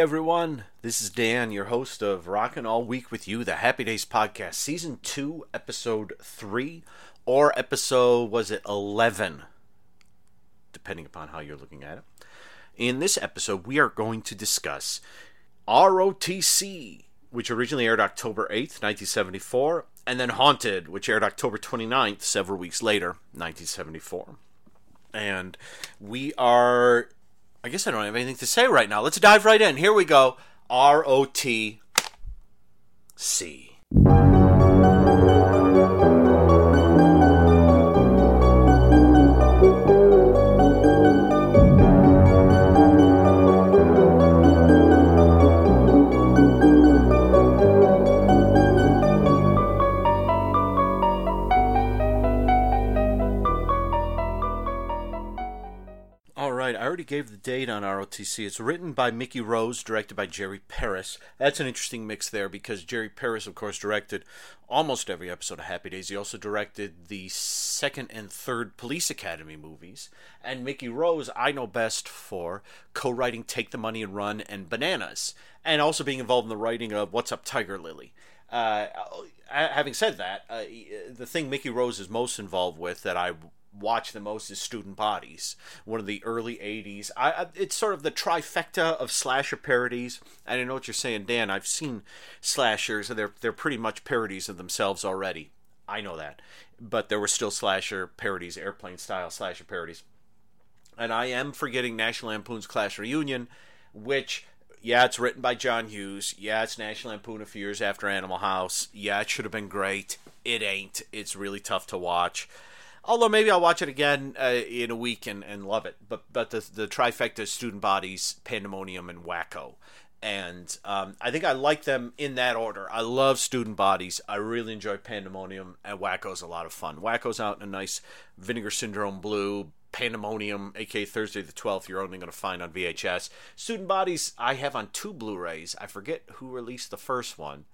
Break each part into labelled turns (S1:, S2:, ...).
S1: Everyone, this is Dan, your host of Rockin' All Week with You, the Happy Days Podcast, Season 2, Episode 3, or Episode, was it 11? Depending upon how you're looking at it. In this episode, we are going to discuss ROTC, which originally aired October 8th, 1974, and then Haunted, which aired October 29th, several weeks later, 1974. And we are I guess I don't have anything to say right now. Let's dive right in. Here we go. R O T C. already gave the date on ROTC. It's written by Mickey Rose, directed by Jerry Paris. That's an interesting mix there because Jerry Paris, of course, directed almost every episode of Happy Days. He also directed the second and third Police Academy movies. And Mickey Rose, I know best for co writing Take the Money and Run and Bananas, and also being involved in the writing of What's Up, Tiger Lily. Uh, having said that, uh, the thing Mickey Rose is most involved with that I watch the most is Student Bodies, one of the early '80s. I, I, it's sort of the trifecta of slasher parodies. I know what you're saying, Dan. I've seen slashers, and they're they're pretty much parodies of themselves already. I know that, but there were still slasher parodies, airplane style slasher parodies. And I am forgetting National Lampoon's Class Reunion, which yeah, it's written by John Hughes. Yeah, it's National Lampoon a few years after Animal House. Yeah, it should have been great. It ain't. It's really tough to watch. Although maybe I'll watch it again uh, in a week and, and love it. But but the the trifecta student bodies, Pandemonium, and Wacko. And um, I think I like them in that order. I love student bodies. I really enjoy Pandemonium, and Wacko's a lot of fun. Wacko's out in a nice Vinegar Syndrome blue, Pandemonium, aka Thursday the 12th, you're only going to find on VHS. Student Bodies, I have on two Blu rays. I forget who released the first one,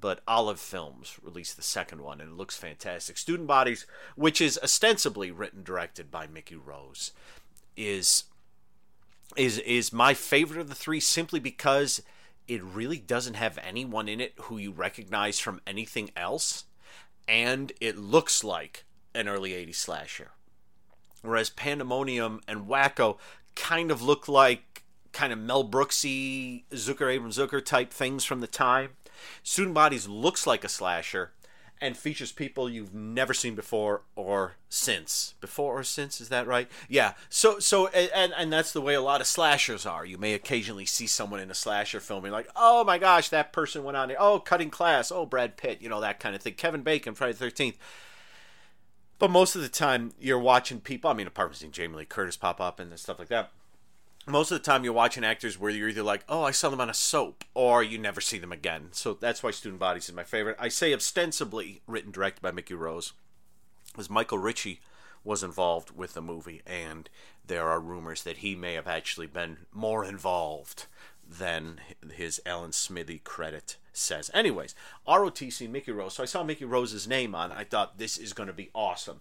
S1: but Olive Films released the second one, and it looks fantastic. Student Bodies, which is ostensibly written directed by Mickey Rose, is is is my favorite of the three simply because it really doesn't have anyone in it who you recognize from anything else, and it looks like an early 80s slasher whereas Pandemonium and Wacko kind of look like kind of Mel Brooksy, Zucker Abrams Zucker type things from the time. Student Bodies looks like a slasher and features people you've never seen before or since. Before or since, is that right? Yeah. So so and and that's the way a lot of slashers are. You may occasionally see someone in a slasher film and like, "Oh my gosh, that person went on there. Oh, Cutting Class. Oh, Brad Pitt, you know that kind of thing. Kevin Bacon, Friday the 13th." But most of the time, you're watching people. I mean, apart from seeing Jamie Lee Curtis pop up and stuff like that, most of the time you're watching actors where you're either like, "Oh, I saw them on a soap," or you never see them again. So that's why Student Bodies is my favorite. I say ostensibly written directed by Mickey Rose, because Michael Ritchie was involved with the movie, and there are rumors that he may have actually been more involved than his Alan Smithee credit says. Anyways, ROTC Mickey Rose. So I saw Mickey Rose's name on. I thought this is going to be awesome,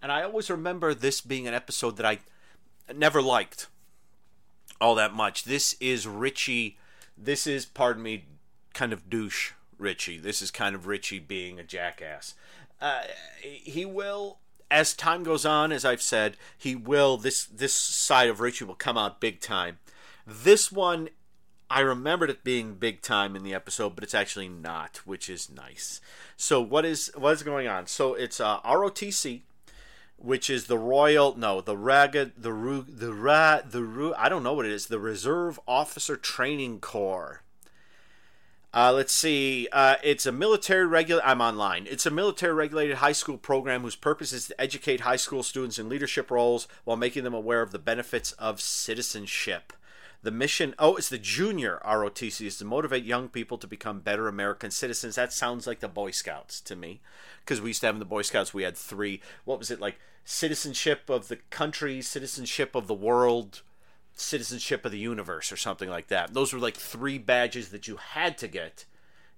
S1: and I always remember this being an episode that I never liked all that much. This is Richie. This is, pardon me, kind of douche Richie. This is kind of Richie being a jackass. Uh, he will as time goes on, as I've said, he will this this side of Richie will come out big time. This one I remembered it being big time in the episode, but it's actually not, which is nice. So what is what is going on? So it's uh, ROTC, which is the Royal no the Ragged the Ru, the Ra the Ru, I don't know what it is the Reserve Officer Training Corps. Uh, let's see. Uh, it's a military regular. I'm online. It's a military regulated high school program whose purpose is to educate high school students in leadership roles while making them aware of the benefits of citizenship. The mission, oh, it's the junior ROTC, is to motivate young people to become better American citizens. That sounds like the Boy Scouts to me. Because we used to have in the Boy Scouts, we had three. What was it like? Citizenship of the country, citizenship of the world, citizenship of the universe or something like that. Those were like three badges that you had to get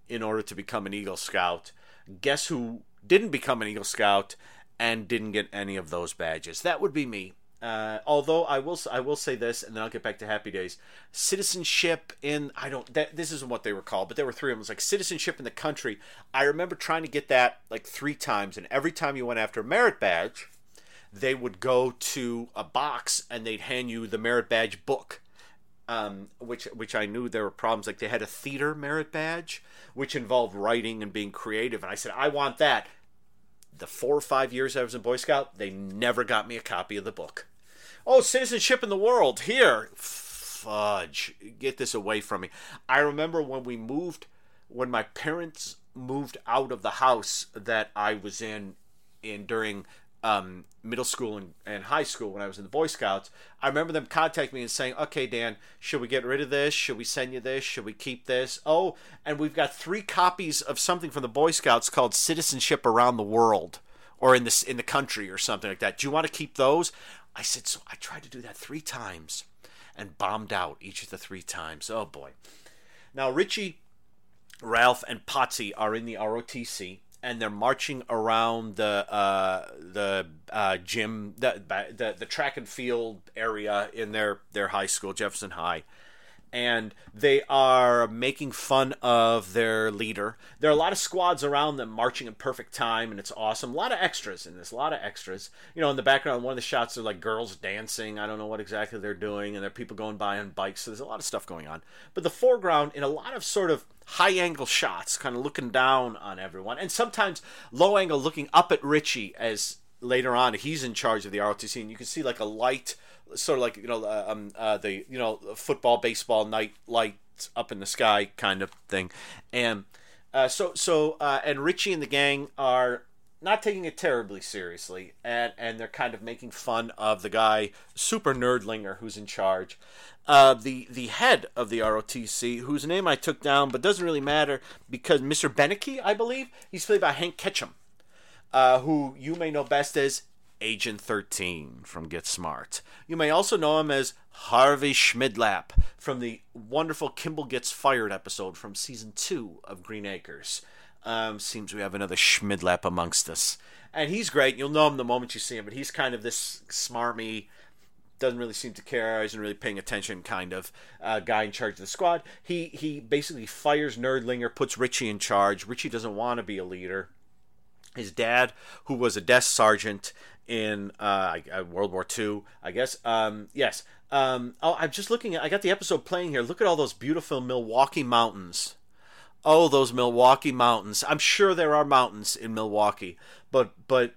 S1: in order to become an Eagle Scout. Guess who didn't become an Eagle Scout and didn't get any of those badges? That would be me. Uh, although I will, I will say this, and then I'll get back to Happy Days. Citizenship in I don't. That, this isn't what they were called, but there were three of them. It was like citizenship in the country. I remember trying to get that like three times, and every time you went after a merit badge, they would go to a box and they'd hand you the merit badge book. Um, which which I knew there were problems. Like they had a theater merit badge, which involved writing and being creative, and I said I want that. The four or five years I was in Boy Scout, they never got me a copy of the book. Oh, citizenship in the world here, fudge! Get this away from me. I remember when we moved, when my parents moved out of the house that I was in in during um, middle school and, and high school when I was in the Boy Scouts, I remember them contacting me and saying, "Okay, Dan, should we get rid of this? Should we send you this? Should we keep this? Oh, and we've got three copies of something from the Boy Scouts called Citizenship Around the World, or in this in the country or something like that. Do you want to keep those?" I said, "So I tried to do that three times, and bombed out each of the three times. Oh boy!" Now Richie, Ralph, and Potsy are in the ROTC and they're marching around the uh, the uh, gym, the, the the track and field area in their their high school, Jefferson High, and they are making fun of their leader. There are a lot of squads around them marching in perfect time, and it's awesome. A lot of extras in this, a lot of extras. You know, in the background, one of the shots are like girls dancing. I don't know what exactly they're doing, and there are people going by on bikes. So there's a lot of stuff going on. But the foreground, in a lot of sort of high angle shots, kind of looking down on everyone, and sometimes low angle looking up at Richie as later on he's in charge of the ROTC, and you can see like a light, sort of like you know uh, um, uh, the you know football, baseball night lights up in the sky kind of thing, and uh, so so uh, and Richie and the gang are not taking it terribly seriously, and and they're kind of making fun of the guy Super Nerdlinger who's in charge. Uh, the the head of the ROTC, whose name I took down, but doesn't really matter because Mr. Beneke, I believe, he's played by Hank Ketchum, uh, who you may know best as Agent 13 from Get Smart. You may also know him as Harvey Schmidlap from the wonderful Kimball Gets Fired episode from season two of Green Acres. Um, seems we have another Schmidlap amongst us. And he's great. You'll know him the moment you see him, but he's kind of this smarmy, doesn't really seem to care, isn't really paying attention kind of uh, guy in charge of the squad. He he basically fires Nerdlinger, puts Richie in charge. Richie doesn't want to be a leader. His dad, who was a desk sergeant in uh, World War II, I guess. Um, yes. Um, oh, I'm just looking at. I got the episode playing here. Look at all those beautiful Milwaukee mountains. Oh, those Milwaukee mountains. I'm sure there are mountains in Milwaukee, but but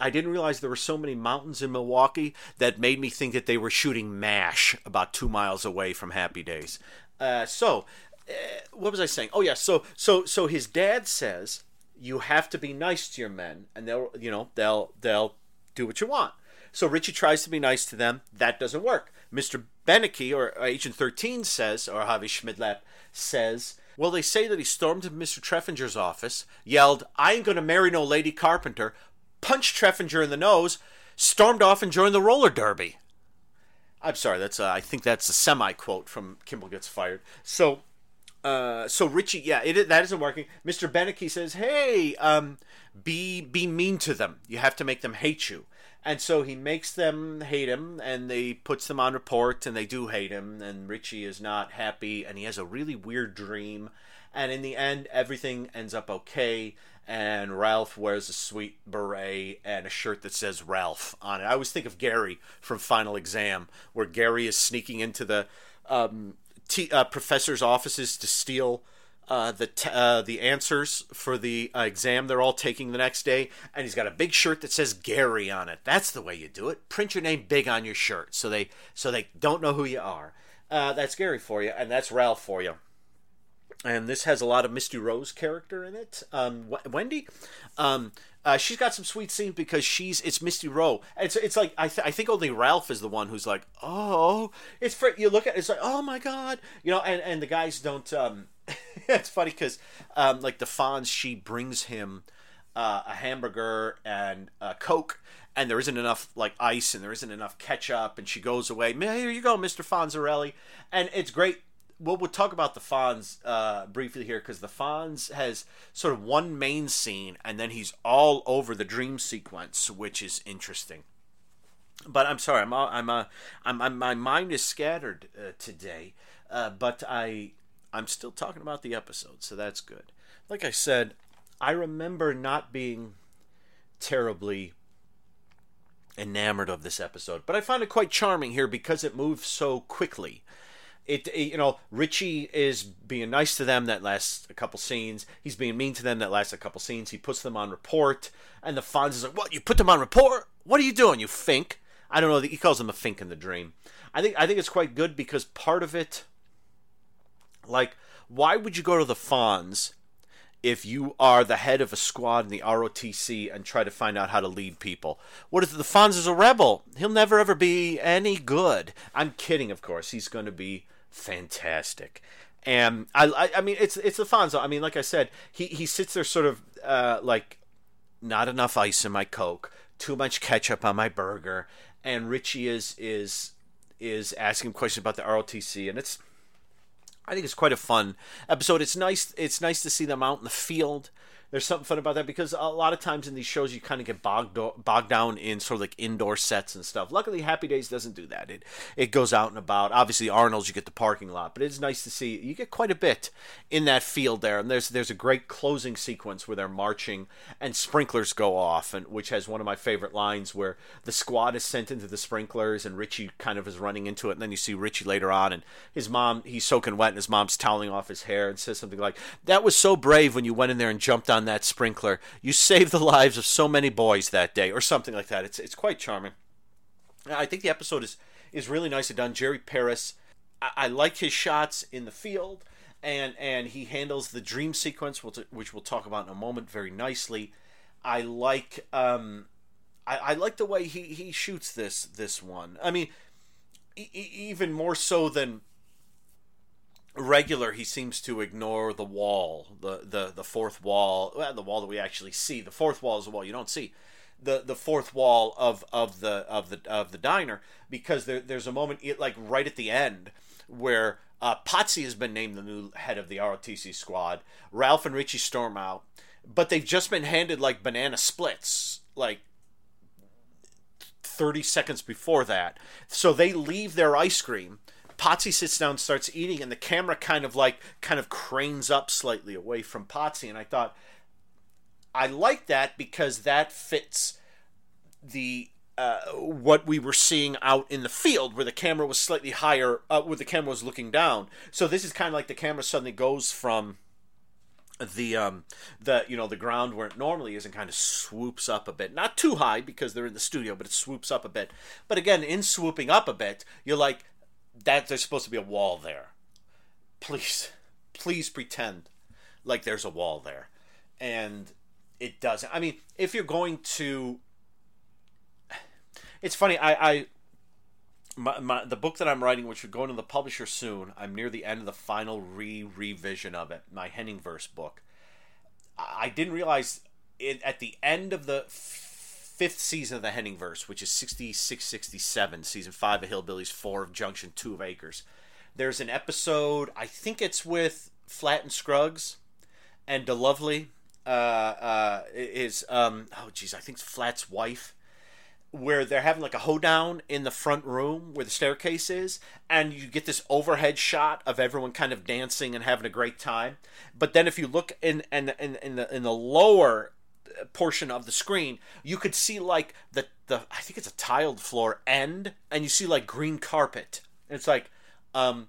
S1: I didn't realize there were so many mountains in Milwaukee that made me think that they were shooting MASH about two miles away from Happy Days. Uh, so, uh, what was I saying? Oh yeah, so so so his dad says you have to be nice to your men, and they'll you know they'll they'll do what you want. So Richie tries to be nice to them. That doesn't work. Mr. Beneke or Agent 13 says, or Harvey Schmidlap says, well, they say that he stormed into Mr. Treffinger's office, yelled, I ain't going to marry no lady carpenter, punched Treffinger in the nose, stormed off and joined the roller derby. I'm sorry, that's a, I think that's a semi quote from Kimball Gets Fired. So, uh, so Richie, yeah, it that isn't working. Mr. Beneke says, "Hey, um, be be mean to them. You have to make them hate you." And so he makes them hate him, and they puts them on report, and they do hate him. And Richie is not happy, and he has a really weird dream. And in the end, everything ends up okay. And Ralph wears a sweet beret and a shirt that says Ralph on it. I always think of Gary from Final Exam, where Gary is sneaking into the um, t- uh, professor's offices to steal uh, the t- uh, the answers for the uh, exam they're all taking the next day, and he's got a big shirt that says Gary on it. That's the way you do it. Print your name big on your shirt so they so they don't know who you are. Uh, that's Gary for you, and that's Ralph for you. and this has a lot of Misty Rowe's character in it. Um, w- Wendy, um, uh, she's got some sweet scenes because she's it's Misty Rose. It's it's like I th- I think only Ralph is the one who's like oh it's for you look at it, it's like oh my god you know and and the guys don't. Um, it's funny because um, like the Fonz she brings him uh, a hamburger and a Coke. And there isn't enough like ice, and there isn't enough ketchup, and she goes away. Here you go, Mister Fonzarelli, and it's great well, we'll talk about the Fonz uh, briefly here because the Fonz has sort of one main scene and then he's all over the dream sequence, which is interesting. But I'm sorry, I'm I'm uh, I'm, I'm my mind is scattered uh, today, uh, but I I'm still talking about the episode, so that's good. Like I said, I remember not being terribly enamored of this episode, but I find it quite charming here because it moves so quickly it, it, you know Richie is being nice to them that lasts a couple scenes. He's being mean to them that lasts a couple scenes. He puts them on report, and the Fonz is like, "What? You put them on report? What are you doing, you fink?" I don't know. He calls him a fink in the dream. I think I think it's quite good because part of it, like, why would you go to the Fonz if you are the head of a squad in the ROTC and try to find out how to lead people. What if the Fonz is a rebel? He'll never ever be any good. I'm kidding, of course. He's going to be fantastic. And I, I, I mean, it's it's the Fonzo. I mean, like I said, he he sits there sort of uh, like not enough ice in my Coke, too much ketchup on my burger, and Richie is is is asking questions about the ROTC, and it's I think it's quite a fun episode. It's nice. It's nice to see them out in the field there's something fun about that because a lot of times in these shows you kind of get bogged bogged down in sort of like indoor sets and stuff. Luckily, Happy Days doesn't do that. It it goes out and about. Obviously, Arnold's you get the parking lot, but it's nice to see you get quite a bit in that field there. And there's there's a great closing sequence where they're marching and sprinklers go off, and which has one of my favorite lines where the squad is sent into the sprinklers and Richie kind of is running into it, and then you see Richie later on and his mom he's soaking wet and his mom's toweling off his hair and says something like, "That was so brave when you went in there and jumped on." On that sprinkler. You saved the lives of so many boys that day, or something like that. It's it's quite charming. I think the episode is is really nicely done. Jerry Paris, I, I like his shots in the field, and and he handles the dream sequence, which we'll talk about in a moment, very nicely. I like um, I, I like the way he he shoots this this one. I mean, e- even more so than regular he seems to ignore the wall the the the fourth wall well, the wall that we actually see the fourth wall is the wall you don't see the the fourth wall of of the of the of the diner because there, there's a moment like right at the end where uh, Potsy has been named the new head of the ROTC squad. Ralph and Richie storm out, but they've just been handed like banana splits, like 30 seconds before that. So they leave their ice cream Potsy sits down, starts eating, and the camera kind of like kind of cranes up slightly away from Potsy. And I thought, I like that because that fits the uh, what we were seeing out in the field, where the camera was slightly higher, uh, where the camera was looking down. So this is kind of like the camera suddenly goes from the um the you know the ground where it normally is and kind of swoops up a bit not too high because they're in the studio but it swoops up a bit but again in swooping up a bit you're like that there's supposed to be a wall there. Please, please pretend like there's a wall there. And it doesn't. I mean, if you're going to. It's funny, I. I my, my, the book that I'm writing, which will go into the publisher soon, I'm near the end of the final re revision of it, my Henningverse book. I didn't realize it at the end of the fifth season of the Henningverse, which is 66 67, season 5 of Hillbillies, 4 of Junction, 2 of Acres. There's an episode, I think it's with Flatt and Scruggs and DeLovely. Uh, uh, is, um, oh, geez, I think it's Flatt's wife where they're having like a hoedown in the front room where the staircase is, and you get this overhead shot of everyone kind of dancing and having a great time. But then if you look in in in, in the in the lower portion of the screen, you could see like the the I think it's a tiled floor end, and you see like green carpet. it's like, um,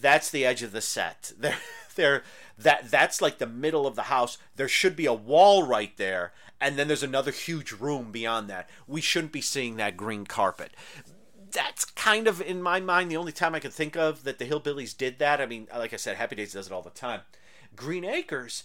S1: that's the edge of the set. There, there, that that's like the middle of the house. There should be a wall right there, and then there's another huge room beyond that. We shouldn't be seeing that green carpet. that's kind of in my mind the only time I can think of that the Hillbillies did that. I mean, like I said, Happy Days does it all the time. Green Acres,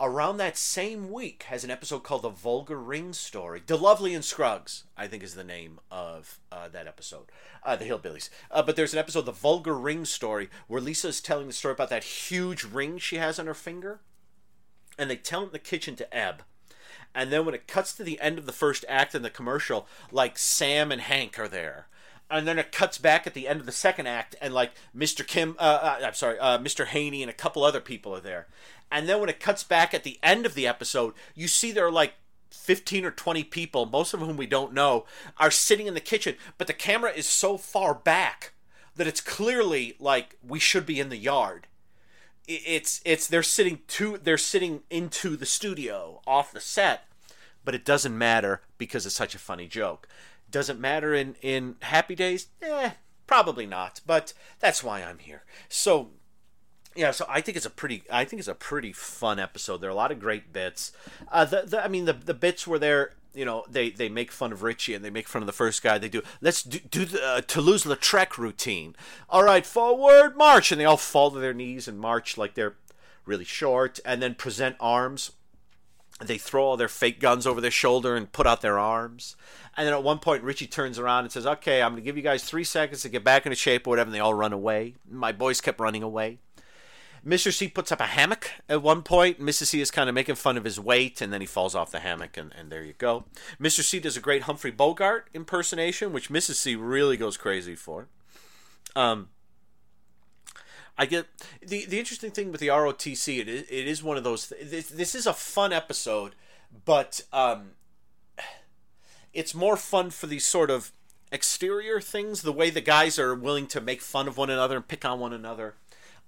S1: around that same week, has an episode called The Vulgar Ring Story. DeLovely and Scruggs, I think, is the name of uh, that episode. Uh, the Hillbillies. Uh, but there's an episode, The Vulgar Ring Story, where Lisa is telling the story about that huge ring she has on her finger. And they tell it in the kitchen to Eb. And then when it cuts to the end of the first act in the commercial, like Sam and Hank are there and then it cuts back at the end of the second act, and like Mr. Kim, uh, uh, I'm sorry, uh, Mr. Haney, and a couple other people are there. And then when it cuts back at the end of the episode, you see there are like 15 or 20 people, most of whom we don't know, are sitting in the kitchen, but the camera is so far back that it's clearly like we should be in the yard. It's it's they're sitting to they're sitting into the studio off the set, but it doesn't matter because it's such a funny joke. Does it matter in, in Happy Days? Eh, probably not. But that's why I'm here. So yeah, so I think it's a pretty, I think it's a pretty fun episode. There are a lot of great bits. Uh, the, the I mean, the the bits where they're, you know, they they make fun of Richie and they make fun of the first guy. They do let's do, do the uh, Toulouse-Lautrec routine. All right, forward march, and they all fall to their knees and march like they're really short, and then present arms. They throw all their fake guns over their shoulder and put out their arms. And then at one point, Richie turns around and says, Okay, I'm going to give you guys three seconds to get back into shape or whatever. And they all run away. My boys kept running away. Mr. C puts up a hammock at one point. Mrs. C is kind of making fun of his weight, and then he falls off the hammock, and, and there you go. Mr. C does a great Humphrey Bogart impersonation, which Mrs. C really goes crazy for. Um, I get the the interesting thing with the ROTC. It is, it is one of those. This, this is a fun episode, but um, it's more fun for these sort of exterior things. The way the guys are willing to make fun of one another and pick on one another.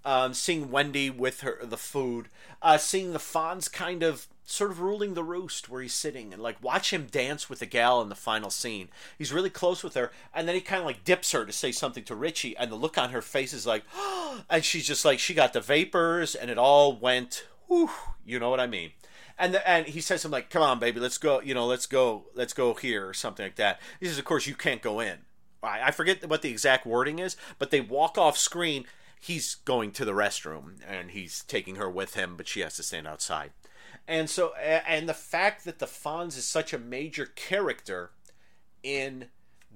S1: Um, seeing Wendy with her the food, uh, seeing the Fonz kind of sort of ruling the roost where he's sitting and like watch him dance with the gal in the final scene. He's really close with her, and then he kind of like dips her to say something to Richie, and the look on her face is like, and she's just like she got the vapors, and it all went, whew, you know what I mean and the, and he says something like, "Come on, baby, let's go. You know, let's go. Let's go here," or something like that. He says, "Of course, you can't go in." I, I forget what the exact wording is, but they walk off screen. He's going to the restroom and he's taking her with him, but she has to stand outside. And so, and the fact that the Fonz is such a major character in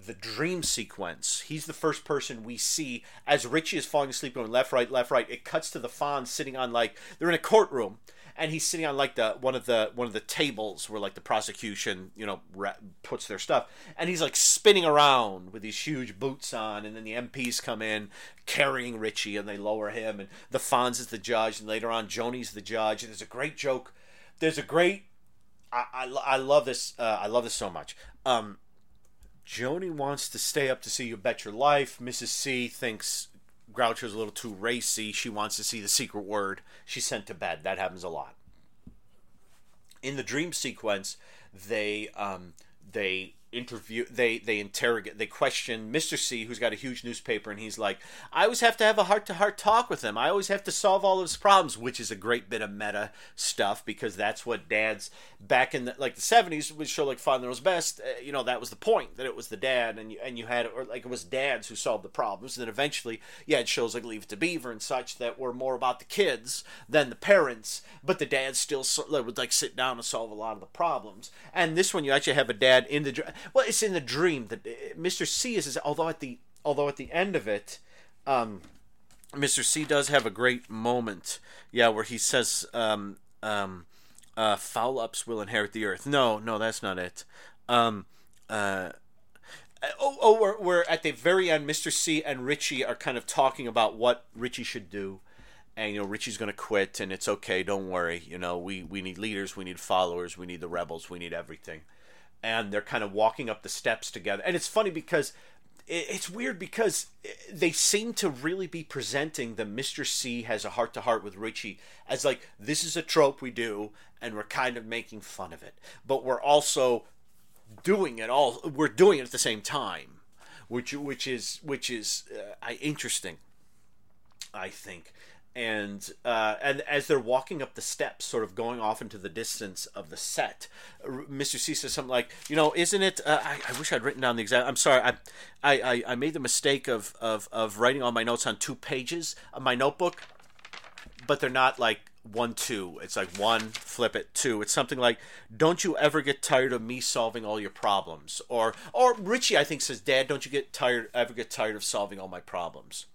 S1: the dream sequence. He's the first person we see as Richie is falling asleep going left, right, left, right. It cuts to the Fonz sitting on like they're in a courtroom and he's sitting on like the one of the one of the tables where like the prosecution you know ra- puts their stuff. And he's like spinning around with these huge boots on. And then the MPs come in carrying Richie and they lower him. And the Fonz is the judge. And later on Joanie's the judge. And there's a great joke. There's a great I, I, I love this uh, I love this so much. Um Joanie wants to stay up to see You Bet Your Life. Mrs. C thinks Groucho's a little too racy. She wants to see the secret word. She's sent to bed. That happens a lot. In the dream sequence, they um, they interview they they interrogate they question Mr. C who's got a huge newspaper and he's like I always have to have a heart to heart talk with him I always have to solve all of his problems which is a great bit of meta stuff because that's what dads back in the, like the 70s with show like Father Knows Best uh, you know that was the point that it was the dad and you, and you had or like it was dads who solved the problems and then eventually you had shows like Leave It to Beaver and such that were more about the kids than the parents but the dads still would like sit down and solve a lot of the problems and this one you actually have a dad in the well, it's in the dream that uh, Mr. C is, is although at the although at the end of it, um, Mr. C does have a great moment, yeah, where he says, um, um, uh, "Foul ups will inherit the earth." No, no, that's not it. Um, uh, oh, oh, we're, we're at the very end. Mr. C and Richie are kind of talking about what Richie should do and you know Richie's going to quit and it's okay don't worry you know we we need leaders we need followers we need the rebels we need everything and they're kind of walking up the steps together. And it's funny because it's weird because they seem to really be presenting the Mr. C has a heart to heart with Richie as like this is a trope we do and we're kind of making fun of it. But we're also doing it all we're doing it at the same time, which which is which is uh, interesting. I think and uh, and as they're walking up the steps, sort of going off into the distance of the set, Mr. C says something like, "You know, isn't it? Uh, I, I, wish I'd written down the exact. I'm sorry, I, I, I made the mistake of, of of writing all my notes on two pages of my notebook, but they're not like one two. It's like one, flip it, two. It's something like, "Don't you ever get tired of me solving all your problems?" Or or Richie, I think says, "Dad, don't you get tired ever get tired of solving all my problems?"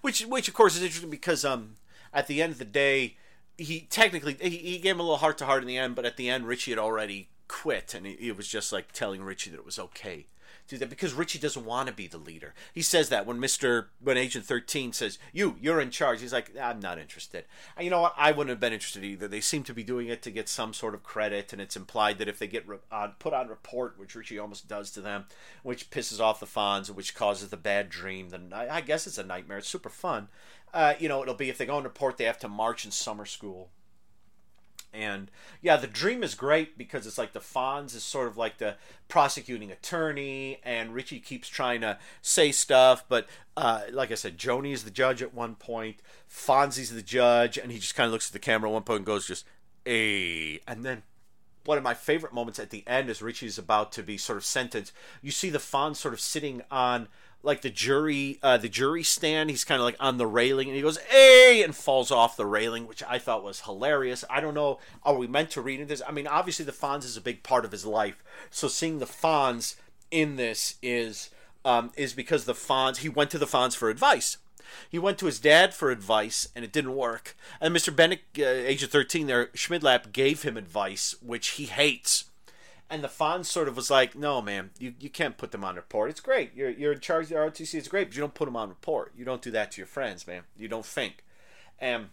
S1: Which which of course is interesting because um at the end of the day, he technically he, he gave him a little heart to heart in the end, but at the end, Richie had already quit, and he, he was just like telling Richie that it was okay do that because Richie doesn't want to be the leader. He says that when Mister when Agent Thirteen says you you're in charge, he's like I'm not interested. And you know what? I wouldn't have been interested either. They seem to be doing it to get some sort of credit, and it's implied that if they get re- on, put on report, which Richie almost does to them, which pisses off the Fonz, which causes the bad dream, then I, I guess it's a nightmare. It's super fun. Uh, you know, it'll be if they go into port, they have to march in summer school and yeah, the dream is great because it's like the Fonz is sort of like the prosecuting attorney, and Richie keeps trying to say stuff, but uh, like I said, Joanie is the judge at one point, Fonzie's the judge, and he just kind of looks at the camera at one point and goes just, "Hey," and then one of my favorite moments at the end is Richie's about to be sort of sentenced. You see the Fonz sort of sitting on like the jury uh, the jury stand he's kind of like on the railing and he goes hey! and falls off the railing which i thought was hilarious. I don't know are we meant to read in this? I mean obviously the fonz is a big part of his life so seeing the fonz in this is um, is because the fonz he went to the fonz for advice. He went to his dad for advice and it didn't work. And mr bennett uh, Agent 13 there schmidlap gave him advice which he hates and the Fonz sort of was like, "No, man, you, you can't put them on report. It's great. You're you're in charge of the ROTC. It's great, but you don't put them on report. You don't do that to your friends, man. You don't think." And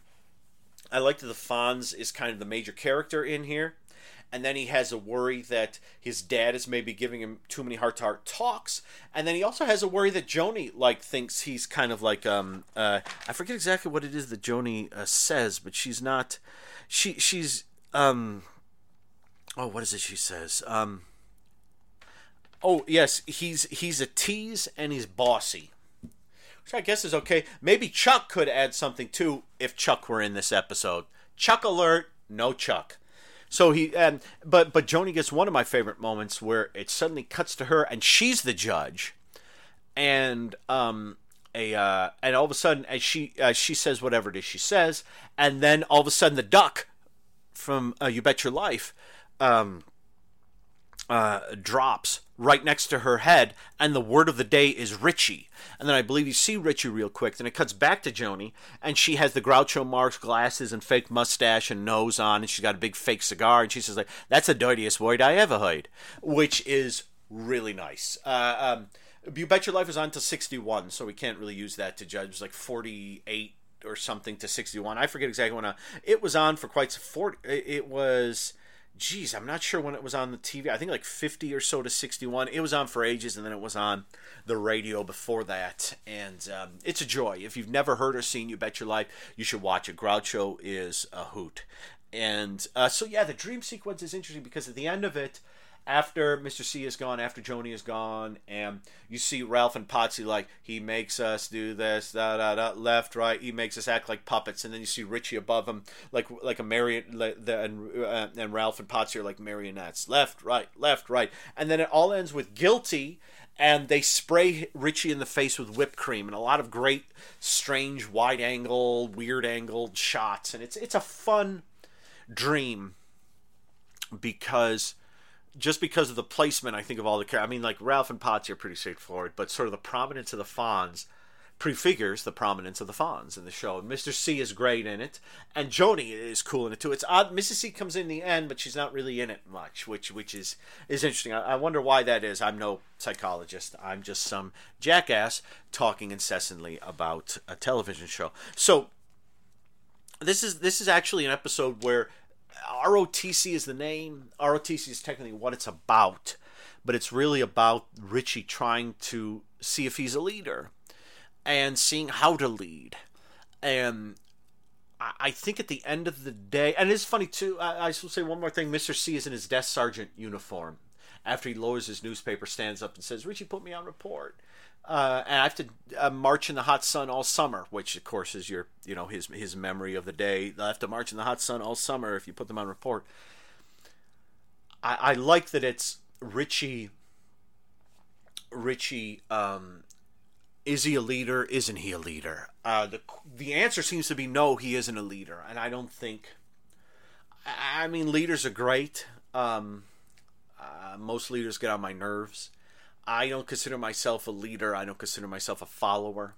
S1: I like that the Fonz is kind of the major character in here, and then he has a worry that his dad is maybe giving him too many heart to heart talks, and then he also has a worry that Joanie like thinks he's kind of like um uh I forget exactly what it is that Joanie uh, says, but she's not she she's um oh, what is it she says? Um, oh, yes, he's he's a tease and he's bossy. Which I guess is okay. Maybe Chuck could add something too if Chuck were in this episode. Chuck alert, no Chuck. So he and but but Joanie gets one of my favorite moments where it suddenly cuts to her and she's the judge, and um a uh, and all of a sudden as she uh, she says whatever it is she says, and then all of a sudden the duck from uh, You Bet Your Life um, uh, drops right next to her head, and the word of the day is Richie. And then I believe you see Richie real quick. Then it cuts back to Joanie, and she has the Groucho Marx glasses and fake mustache and nose on, and she's got a big fake cigar, and she says like, "That's the dirtiest word I ever heard," which is really nice. Uh, um, you bet your life is on to 61, so we can't really use that to judge. It was like 48 or something to 61. I forget exactly when. I, it was on for quite 40. It was geez, I'm not sure when it was on the TV. I think like 50 or so to 61. It was on for ages, and then it was on the radio before that. And um, it's a joy. If you've never heard or seen You Bet Your Life, you should watch it. Groucho is a hoot. And uh, so, yeah, the dream sequence is interesting because at the end of it, after Mr. C is gone, after Joanie is gone, and you see Ralph and Potsy like he makes us do this, da da da, left, right. He makes us act like puppets, and then you see Richie above him, like like a marionette, like the, and uh, and Ralph and Potsy are like marionettes, left, right, left, right, and then it all ends with guilty. And they spray Richie in the face with whipped cream and a lot of great, strange, wide angle, weird angled shots. And it's it's a fun dream because just because of the placement, I think of all the characters. I mean, like Ralph and Potsy are pretty straightforward, but sort of the prominence of the Fonz prefigures the prominence of the Fonz in the show. And Mr. C is great in it, and Joanie is cool in it too. It's odd. Mrs. C comes in the end, but she's not really in it much, which which is is interesting. I, I wonder why that is. I'm no psychologist. I'm just some jackass talking incessantly about a television show. So this is this is actually an episode where ROTC is the name. ROTC is technically what it's about, but it's really about Richie trying to see if he's a leader and seeing how to lead. And I think at the end of the day, and it's funny too. I, I say one more thing. Mr. C is in his desk sergeant uniform. After he lowers his newspaper, stands up and says, "Richie, put me on report." Uh, and I have to uh, march in the hot sun all summer, which of course is your, you know, his his memory of the day. I have to march in the hot sun all summer if you put them on report. I, I like that it's Richie. Richie, um, is he a leader? Isn't he a leader? Uh, the the answer seems to be no. He isn't a leader, and I don't think. I mean, leaders are great. Um, uh, most leaders get on my nerves. I don't consider myself a leader. I don't consider myself a follower.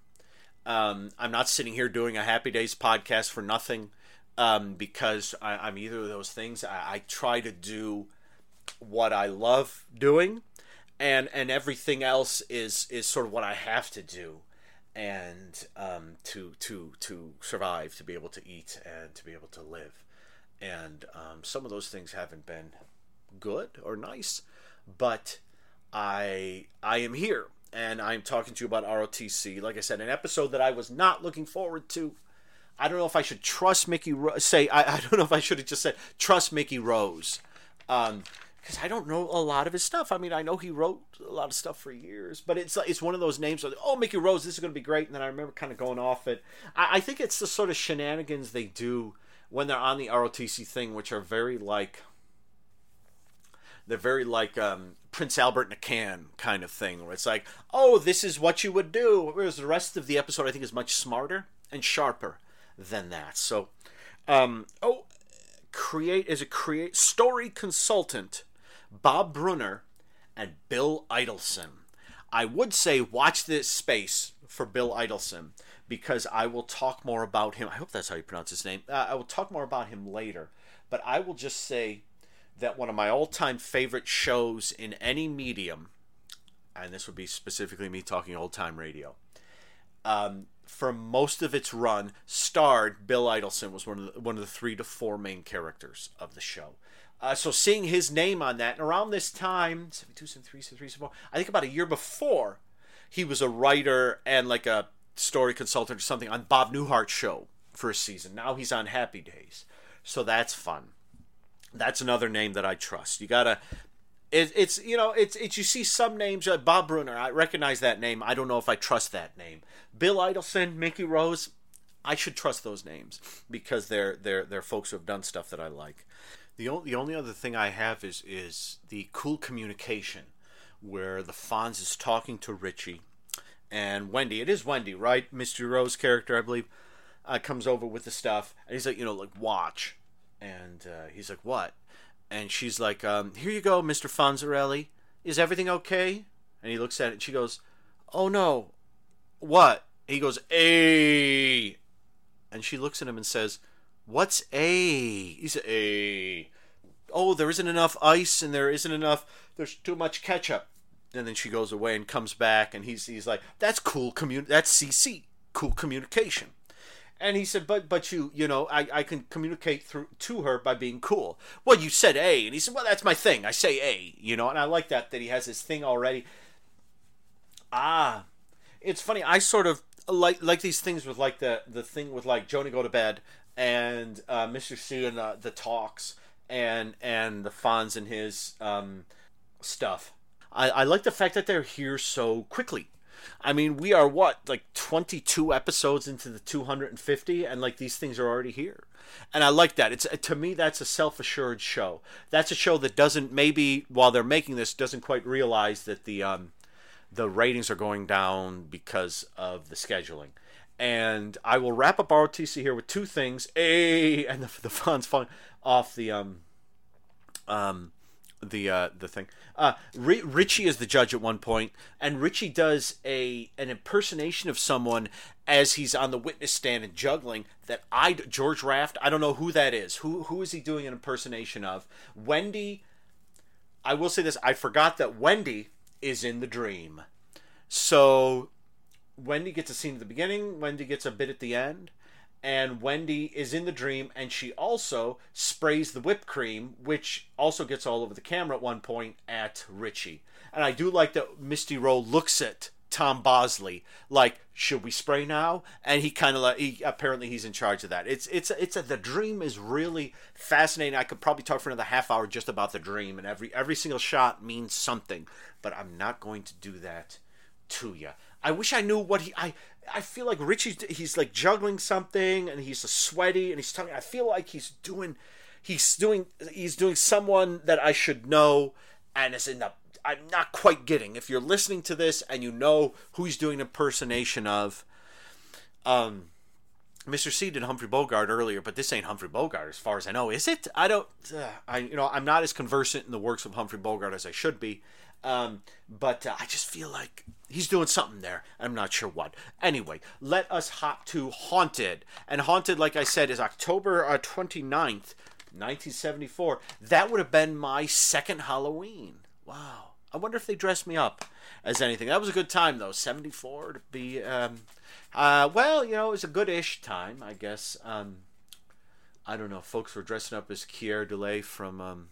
S1: Um, I'm not sitting here doing a Happy Days podcast for nothing um, because I, am either of those things. I, I try to do what I love doing, and and everything else is is sort of what I have to do, and um, to to to survive, to be able to eat, and to be able to live, and um, some of those things haven't been good or nice, but I I am here and I'm talking to you about ROTC. Like I said, an episode that I was not looking forward to. I don't know if I should trust Mickey. Ro- say I, I don't know if I should have just said trust Mickey Rose, because um, I don't know a lot of his stuff. I mean, I know he wrote a lot of stuff for years, but it's it's one of those names. Oh, Mickey Rose, this is going to be great. And then I remember kind of going off it. I, I think it's the sort of shenanigans they do when they're on the ROTC thing, which are very like they're very like um, Prince Albert in a can kind of thing, where it's like, oh, this is what you would do. Whereas the rest of the episode, I think, is much smarter and sharper than that. So, um, oh, create is a create story consultant, Bob Brunner and Bill Idelson. I would say watch this space for Bill Idelson because I will talk more about him. I hope that's how you pronounce his name. Uh, I will talk more about him later, but I will just say that one of my all time favorite shows in any medium, and this would be specifically me talking old time radio, um, for most of its run, starred Bill Idelson was one of the, one of the three to four main characters of the show. Uh, so seeing his name on that, and around this time, 72, 73, 73, 74, I think about a year before, he was a writer and like a story consultant or something on Bob Newhart's show for a season. Now he's on Happy Days. So that's fun that's another name that I trust. You gotta. It, it's you know it's it's you see some names uh, Bob Brunner I recognize that name I don't know if I trust that name Bill Idelson Mickey Rose I should trust those names because they're they're they're folks who have done stuff that I like. The only the only other thing I have is is the cool communication where the Fonz is talking to Richie and Wendy. It is Wendy, right? Misty Rowe's character, I believe, uh, comes over with the stuff and he's like, you know, like watch and uh, he's like, "What?" And she's like, um, "Here you go, Mister Fonzarelli. Is everything okay?" And he looks at it. and She goes, "Oh no, what?" He goes, "A," and she looks at him and says, "What's A?" He said, "A." Oh, there isn't enough ice, and there isn't enough. There's too much ketchup. And then she goes away and comes back, and he's he's like, "That's cool commun. That's CC, cool communication." And he said, but but you you know I, I can communicate through to her by being cool. Well, you said A, and he said, well, that's my thing. I say A, you know, and I like that that he has his thing already. Ah, it's funny. I sort of like like these things with like the the thing with like Joanie go to bed and uh, Mr. C and the, the talks and and the Fonz and his um, stuff. I, I like the fact that they're here so quickly I mean, we are what like 22 episodes into the 250, and like these things are already here. And I like that. It's to me that's a self-assured show. That's a show that doesn't maybe while they're making this doesn't quite realize that the um, the ratings are going down because of the scheduling. And I will wrap up ROTC here with two things. A and the the fun's fun off the um um the uh, the thing. Uh, R- Richie is the judge at one point, and Richie does a an impersonation of someone as he's on the witness stand and juggling. That I George Raft. I don't know who that is. Who who is he doing an impersonation of? Wendy. I will say this. I forgot that Wendy is in the dream. So Wendy gets a scene at the beginning. Wendy gets a bit at the end and Wendy is in the dream, and she also sprays the whipped cream, which also gets all over the camera at one point at Richie. And I do like that Misty Rowe looks at Tom Bosley like, should we spray now? And he kind of like, he apparently he's in charge of that. It's it's it's a, the dream is really fascinating. I could probably talk for another half hour just about the dream, and every every single shot means something, but I'm not going to do that to you. I wish I knew what he. I I feel like Richie. He's like juggling something, and he's sweaty, and he's talking. I feel like he's doing. He's doing. He's doing someone that I should know, and it's in the. I'm not quite getting. If you're listening to this and you know who he's doing impersonation of, um, Mr. C did Humphrey Bogart earlier, but this ain't Humphrey Bogart as far as I know, is it? I don't. Uh, I you know I'm not as conversant in the works of Humphrey Bogart as I should be, um, but uh, I just feel like he's doing something there. I'm not sure what. Anyway, let us hop to Haunted, and Haunted, like I said, is October uh, 29th, 1974. That would have been my second Halloween. Wow. I wonder if they dressed me up as anything. That was a good time though. 74 to be. Um, uh, well, you know, it was a good-ish time, I guess. Um, I don't know. Folks were dressing up as Keir Dullea from um,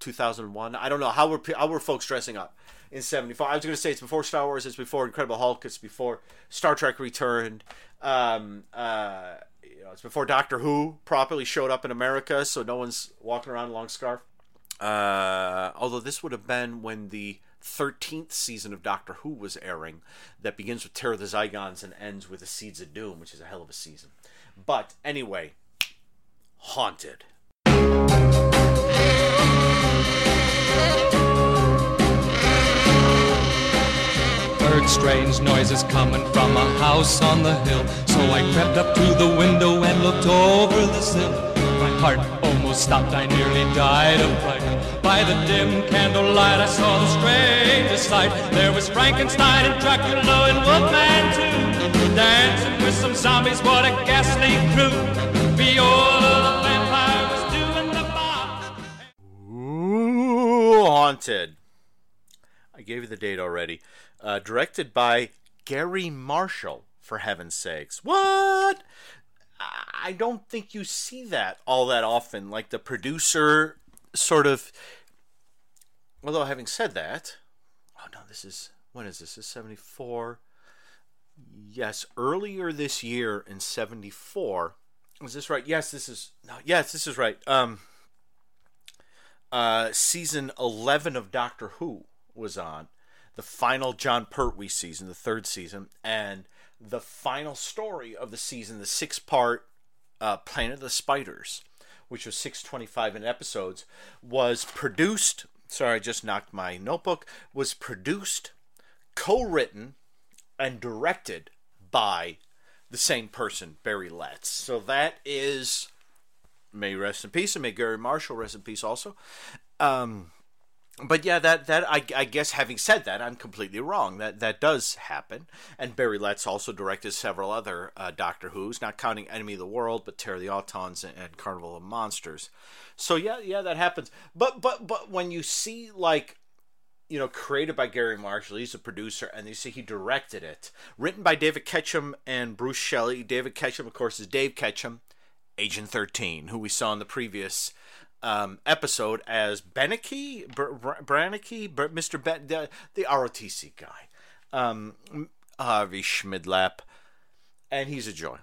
S1: 2001. I don't know how were how were folks dressing up in 74. I was going to say it's before Star Wars, it's before Incredible Hulk, it's before Star Trek returned. Um, uh, you know, it's before Doctor Who properly showed up in America, so no one's walking around in a long scarf. Uh, although this would have been when the 13th season of Doctor Who was airing that begins with Terror of the Zygons and ends with The Seeds of Doom, which is a hell of a season. But anyway, Haunted.
S2: Heard strange noises coming from a house on the hill. So I crept up to the window and looked over the sill. My heart almost stopped, I nearly died of fright. By the dim candlelight, I saw the strangest sight. There was Frankenstein and Dracula and Wolfman too, dancing with some zombies. What a ghastly crew! Viola the vampire was doing the box.
S1: Ooh, Haunted. I gave you the date already. Uh, directed by Garry Marshall, for heaven's sakes. What? I don't think you see that all that often. Like the producer sort of. Although, having said that, oh no, this is. When is this? This is 74. Yes, earlier this year in 74. Is this right? Yes, this is. No, yes, this is right. Um, uh, season 11 of Doctor Who was on. The final Jon Pertwee season, the third season, and the final story of the season, the six part uh, Planet of the Spiders, which was 625 in episodes, was produced. Sorry, I just knocked my notebook. Was produced, co written, and directed by the same person, Barry Letts. So that is. May rest in peace, and may Garry Marshall rest in peace also. Um, but yeah, that that I, I guess having said that, I'm completely wrong. That that does happen. And Barry Letts also directed several other uh, Doctor Who's, not counting Enemy of the World, but Terror of the Autons and, and Carnival of Monsters. So yeah, yeah, that happens. But but but when you see like you know, created by Garry Marshall. He's a producer, and you see he directed it. Written by David Ketchum and Bruce Shelley. David Ketchum, of course, is Dave Ketchum, Agent 13, who we saw in the previous um, episode as Beneke, Br- Br- Braneke, Br- Mr. Ben, the, the ROTC guy, um, Harvey Schmidlap, and he's a joy.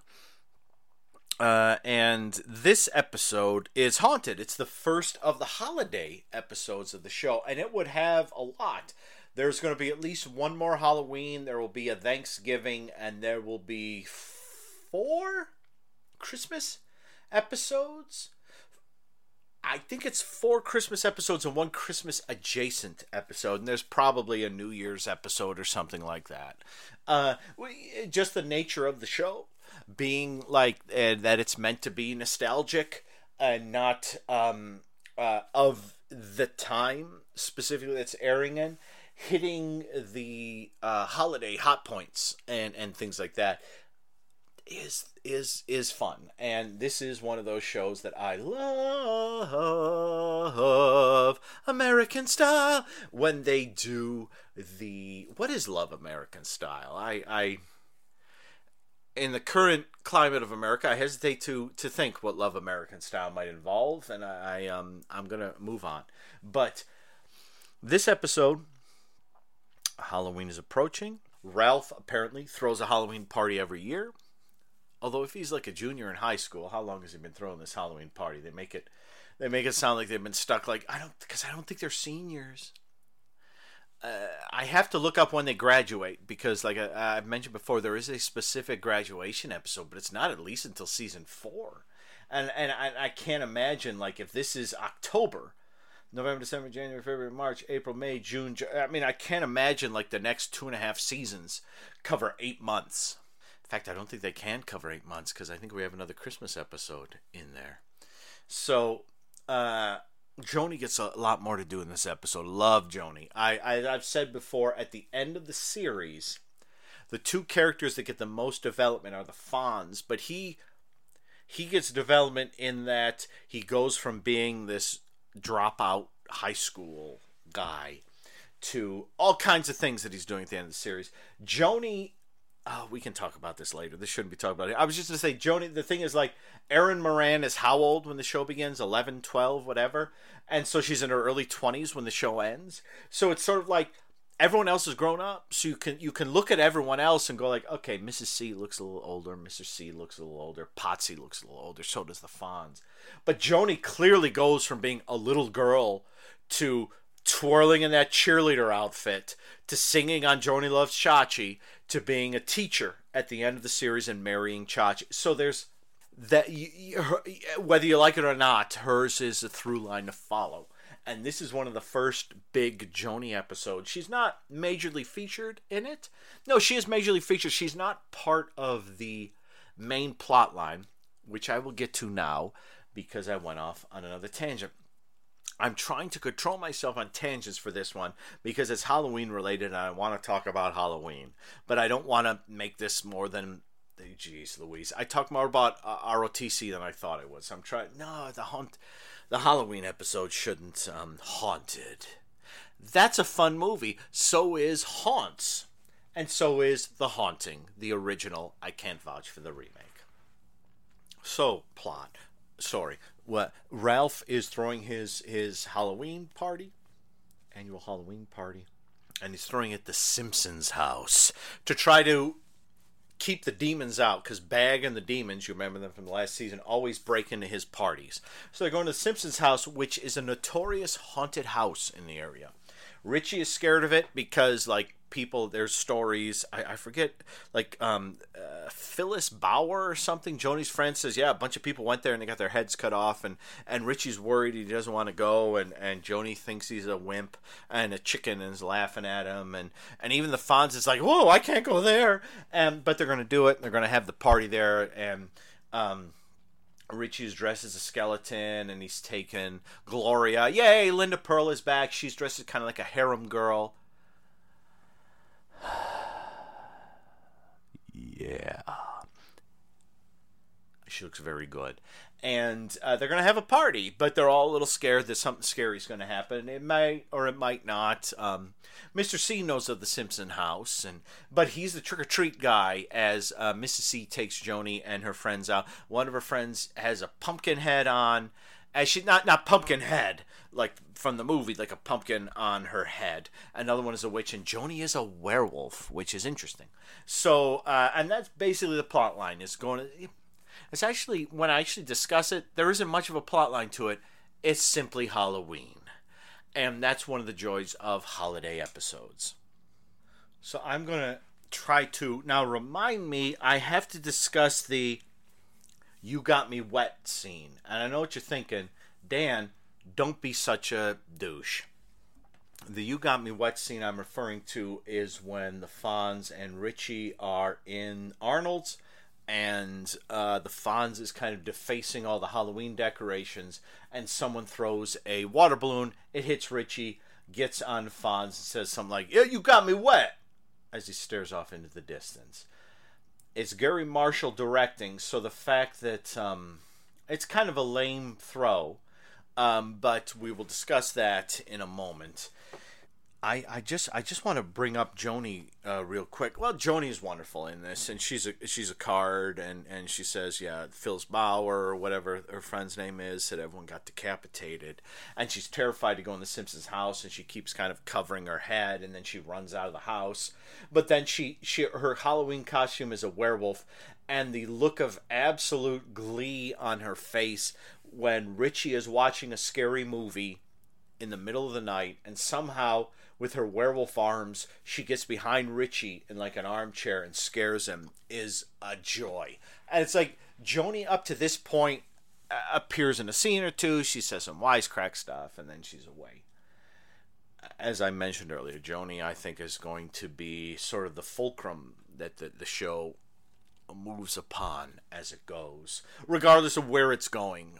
S1: Uh, and this episode is haunted. It's the first of the holiday episodes of the show, and it would have a lot. There's going to be at least one more Halloween. There will be a Thanksgiving, and there will be four Christmas episodes. I think it's four Christmas episodes and one Christmas adjacent episode, and there's probably a New Year's episode or something like that. Uh, we- just the nature of the show being like uh, that it's meant to be nostalgic and not um, uh, of the time specifically that's airing in, hitting the uh, holiday hot points and and things like that is is is fun. And this is one of those shows that I love American style. When they do the what is love American style? I I in the current climate of America I hesitate to to think what love American style might involve and I, I um I'm to move on. But this episode Halloween is approaching. Ralph apparently throws a Halloween party every year Although if he's like a junior in high school, how long has he been throwing this Halloween party? They make it, they make it sound like they've been stuck. Like I don't, because I don't think they're seniors. uh, I have to look up when they graduate because, like I, have mentioned before, there is a specific graduation episode, but it's not at least until season four. And and I, I can't imagine like if this is October, November, December, January, February, March, April, May, June. I mean, I can't imagine like the next two and a half seasons cover eight months. In fact, I don't think they can cover eight months because I think we have another Christmas episode in there. So, uh, Joanie gets a lot more to do in this episode. Love Joanie. I, I I've said before at the end of the series, the two characters that get the most development are the Fonz, but he he gets development in that he goes from being this dropout high school guy to all kinds of things that he's doing at the end of the series. Joanie Oh, we can talk about this later. This shouldn't be talked about. I was just going to say, Joanie, the thing is like, Erin Moran is how old when the show begins? 11, 12, whatever. And so she's in her early 20s when the show ends. So it's sort of like everyone else has grown up. So you can you can look at everyone else and go like, okay, Mrs. C looks a little older. Mr. C looks a little older. Potsy looks a little older. So does the Fonz. But Joanie clearly goes from being a little girl to twirling in that cheerleader outfit to singing on Joanie Loves Chachi to being a teacher at the end of the series and marrying Chachi. So there's that whether you like it or not, hers is a through line to follow. And this is one of the first big Joanie episodes. She's not majorly featured in it. No, she is majorly featured. She's not part of the main plot line, which I will get to now because I went off on another tangent. I'm trying to control myself on tangents for this one because it's Halloween related and I want to talk about Halloween. But I don't want to make this more than. Jeez, Louise. I talked more about uh, ROTC than I thought I was. I'm trying. No, the haunt, the Halloween episode shouldn't um, haunted. That's a fun movie. So is Haunts, and so is The Haunting, the original. I can't vouch for the remake. So plot story what Ralph is throwing his his Halloween party, annual Halloween party, and he's throwing it at the Simpsons house to try to keep the demons out because Bag and the demons, you remember them from the last season, always break into his parties. So they're going to the Simpsons house, which is a notorious haunted house in the area. Richie is scared of it because like people there's stories I, I forget like um, uh, Phyllis Bauer or something Joanie's friend says yeah a bunch of people went there and they got their heads cut off and and Richie's worried he doesn't want to go and and Joanie thinks he's a wimp and a chicken and is laughing at him and and even the Fonz is like whoa I can't go there and but they're gonna do it they're gonna have the party there and um Richie's dressed as a skeleton and he's taken Gloria. Yay, Linda Purl is back. She's dressed as kind of like a harem girl. yeah. She looks very good. And uh, they're going to have a party, but they're all a little scared that something scary is going to happen. It might or it might not. Um, Mr. C knows of the Simpson house, and but he's the trick or treat guy as uh, Mrs. C takes Joanie and her friends out. One of her friends has a pumpkin head on, as she not not pumpkin head like from the movie, like a pumpkin on her head. Another one is a witch, and Joanie is a werewolf, which is interesting. So, uh, and that's basically the plot line. Is going to. It's actually when I actually discuss it, there isn't much of a plot line to it. It's simply Halloween, and that's one of the joys of holiday episodes. So I'm gonna try to now remind me. I have to discuss the "You Got Me Wet" scene, and I know what you're thinking, Dan don't be such a douche. The You Got Me Wet scene I'm referring to is when the Fonz and Richie are in Arnold's and uh, the Fonz is kind of defacing all the Halloween decorations, and someone throws a water balloon. It hits Richie, gets on Fonz, and says something like, Yeah, you got me wet, as he stares off into the distance. It's Garry Marshall directing, so the fact that um, it's kind of a lame throw um, but we will discuss that in a moment. I, I just I just want to bring up Joanie uh, real quick. Well, Joanie is wonderful in this, and she's a she's a card, and, and she says, yeah, Phyllis Bauer or whatever her friend's name is said everyone got decapitated, and she's terrified to go in the Simpsons' house, and she keeps kind of covering her head, and then she runs out of the house, but then she she her Halloween costume is a werewolf, and the look of absolute glee on her face when Richie is watching a scary movie in the middle of the night, and somehow with her werewolf arms, she gets behind Richie in like an armchair and scares him is a joy. And it's like Joanie up to this point uh, appears in a scene or two. She says some wisecrack stuff, and then she's away. As I mentioned earlier, Joanie, I think, is going to be sort of the fulcrum that the, the show moves upon as it goes, regardless of where it's going.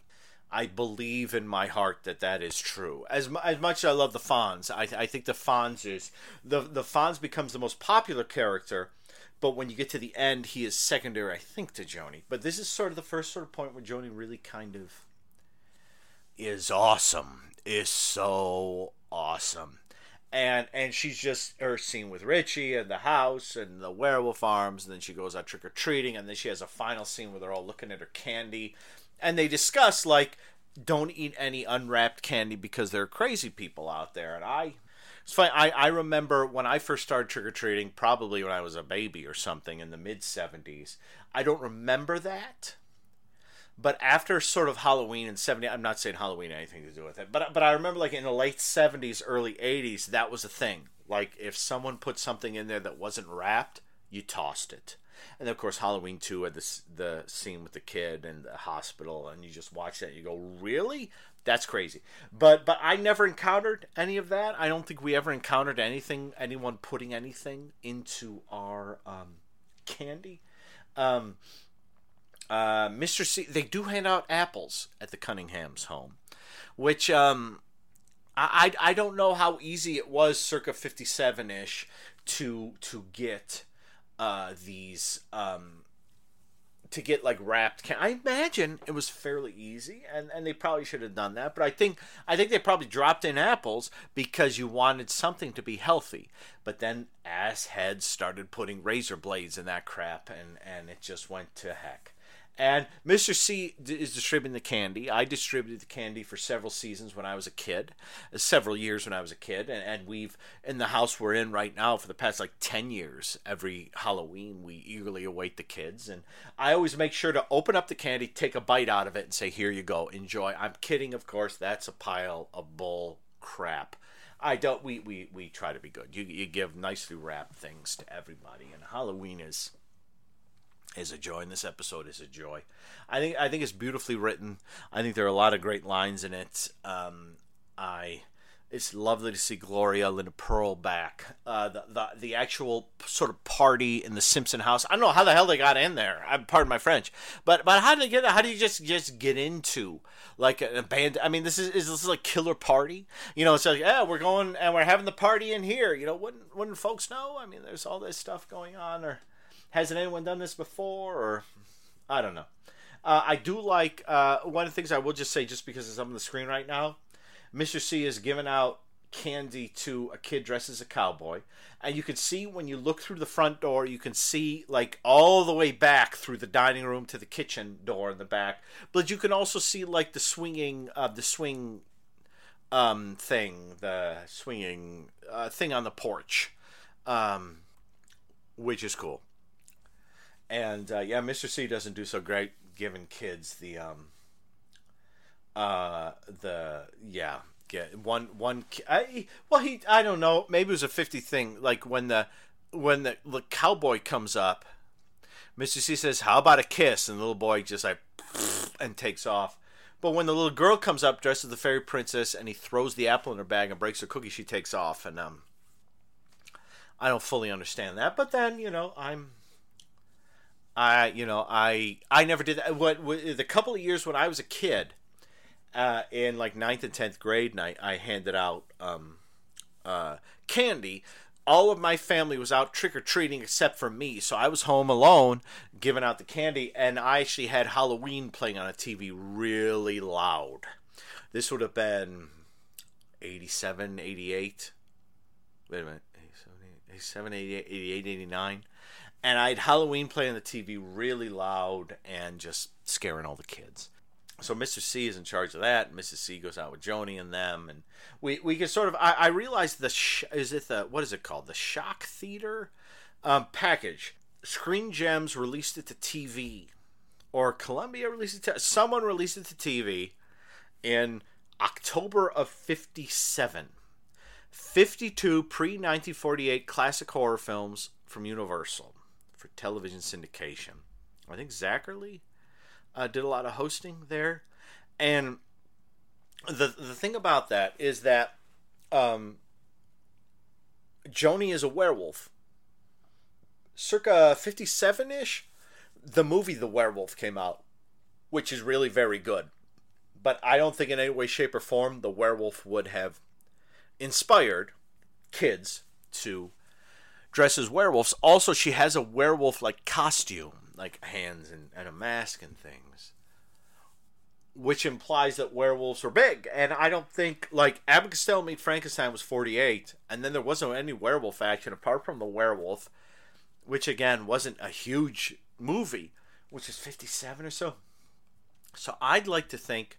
S1: I believe in my heart that that is true. As, as much as I love the Fonz, I, I think the Fonz is the the Fonz becomes the most popular character, but when you get to the end, he is secondary, I think, to Joanie. But this is sort of the first sort of point where Joanie really kind of is awesome, is so awesome. And and she's just her scene with Richie and the house and the werewolf arms, and then she goes out trick or treating, and then she has a final scene where they're all looking at her candy, and they discuss like don't eat any unwrapped candy because there are crazy people out there, and I it's funny. I, I remember when I first started trick or treating, probably when I was a baby or something in the mid 70s. I don't remember that. But after sort of Halloween in 70, I'm not saying Halloween anything to do with it, but, but I remember like in the late 70s, early 80s, that was a thing. Like if someone put something in there that wasn't wrapped, you tossed it. And of course, Halloween 2 had this, the scene with the kid and the hospital, and you just watch that and you go, really? That's crazy. But but I never encountered any of that. I don't think we ever encountered anything, anyone putting anything into our um, candy. Um, uh, Mr. C, they do hand out apples at the Cunningham's home, which um, I, I don't know how easy it was circa 57 ish to to get uh, these um, to get like wrapped can I imagine it was fairly easy and, and they probably should have done that but I think I think they probably dropped in apples because you wanted something to be healthy. But then ass heads started putting razor blades in that crap and and it just went to heck and Mr. C is distributing the candy. I distributed the candy for several seasons when I was a kid, uh, several years when I was a kid. And, and we've, in the house we're in right now for the past like 10 years, every Halloween, we eagerly await the kids. And I always make sure to open up the candy, take a bite out of it, and say, Here you go, enjoy. I'm kidding, of course. That's a pile of bull crap. I don't. We, we, we try to be good. You, you give nicely wrapped things to everybody, and Halloween is is a joy, and this episode is a joy. I think I think it's beautifully written. I think there are a lot of great lines in it. Um, I it's lovely to see Gloria Linda Purl back. Uh, the, the the actual sort of party in the Simpson house. I don't know how the hell they got in there. I'm pardon my French, but but how did they get? How do you just just get into like a band? I mean, this is is this like killer party? You know, it's like yeah, we're going and we're having the party in here. You know, wouldn't wouldn't folks know? I mean, there's all this stuff going on, or hasn't anyone done this before? Or I don't know. Uh, I do like uh, one of the things I will just say, just because it's on the screen right now. Mr. C is giving out candy to a kid dressed as a cowboy, and you can see when you look through the front door, you can see like all the way back through the dining room to the kitchen door in the back. But you can also see like the swinging, uh, the swing um, thing, the swinging uh, thing on the porch, um, which is cool and uh, yeah, Mr. C doesn't do so great giving kids the um uh the yeah get one one I, well he I don't know maybe it was a fifty thing like when the when the, the cowboy comes up, Mr. C says how about a kiss and the little boy just like and takes off. But when the little girl comes up dressed as the fairy princess and he throws the apple in her bag and breaks her cookie, she takes off and um I don't fully understand that, but then you know I'm I you know I I never did that. What, what the couple of years when I was a kid, uh, in like ninth and tenth grade, and I, I handed out um, uh, candy. All of my family was out trick or treating except for me, so I was home alone giving out the candy, and I actually had Halloween playing on a TV really loud. This would have been 87, 88. Wait a minute. 87, 88, 88 89 and I had Halloween playing the TV really loud and just scaring all the kids. So Mr. C is in charge of that. Mrs. C goes out with Joanie and them, and we we can sort of. I, I realized the sh- is it the what is it called the Shock Theater um, package. Screen Gems released it to TV, or Columbia released it to someone released it to TV in October of '57 52 pre 1948 classic horror films from Universal for television syndication. I think Zacherle uh, did a lot of hosting there. And the, the thing about that is that um, Joanie is a werewolf. Circa 57 ish, the movie The Werewolf came out, which is really very good. But I don't think in any way, shape, or form the werewolf would have inspired kids to dress as werewolves. Also, she has a werewolf like costume, like hands and, and a mask and things which implies that werewolves are big. And I don't think like Costello Meet Frankenstein was 48, and then there wasn't any werewolf action apart from the werewolf, which again wasn't a huge movie, which is 57 or so. So I'd like to think,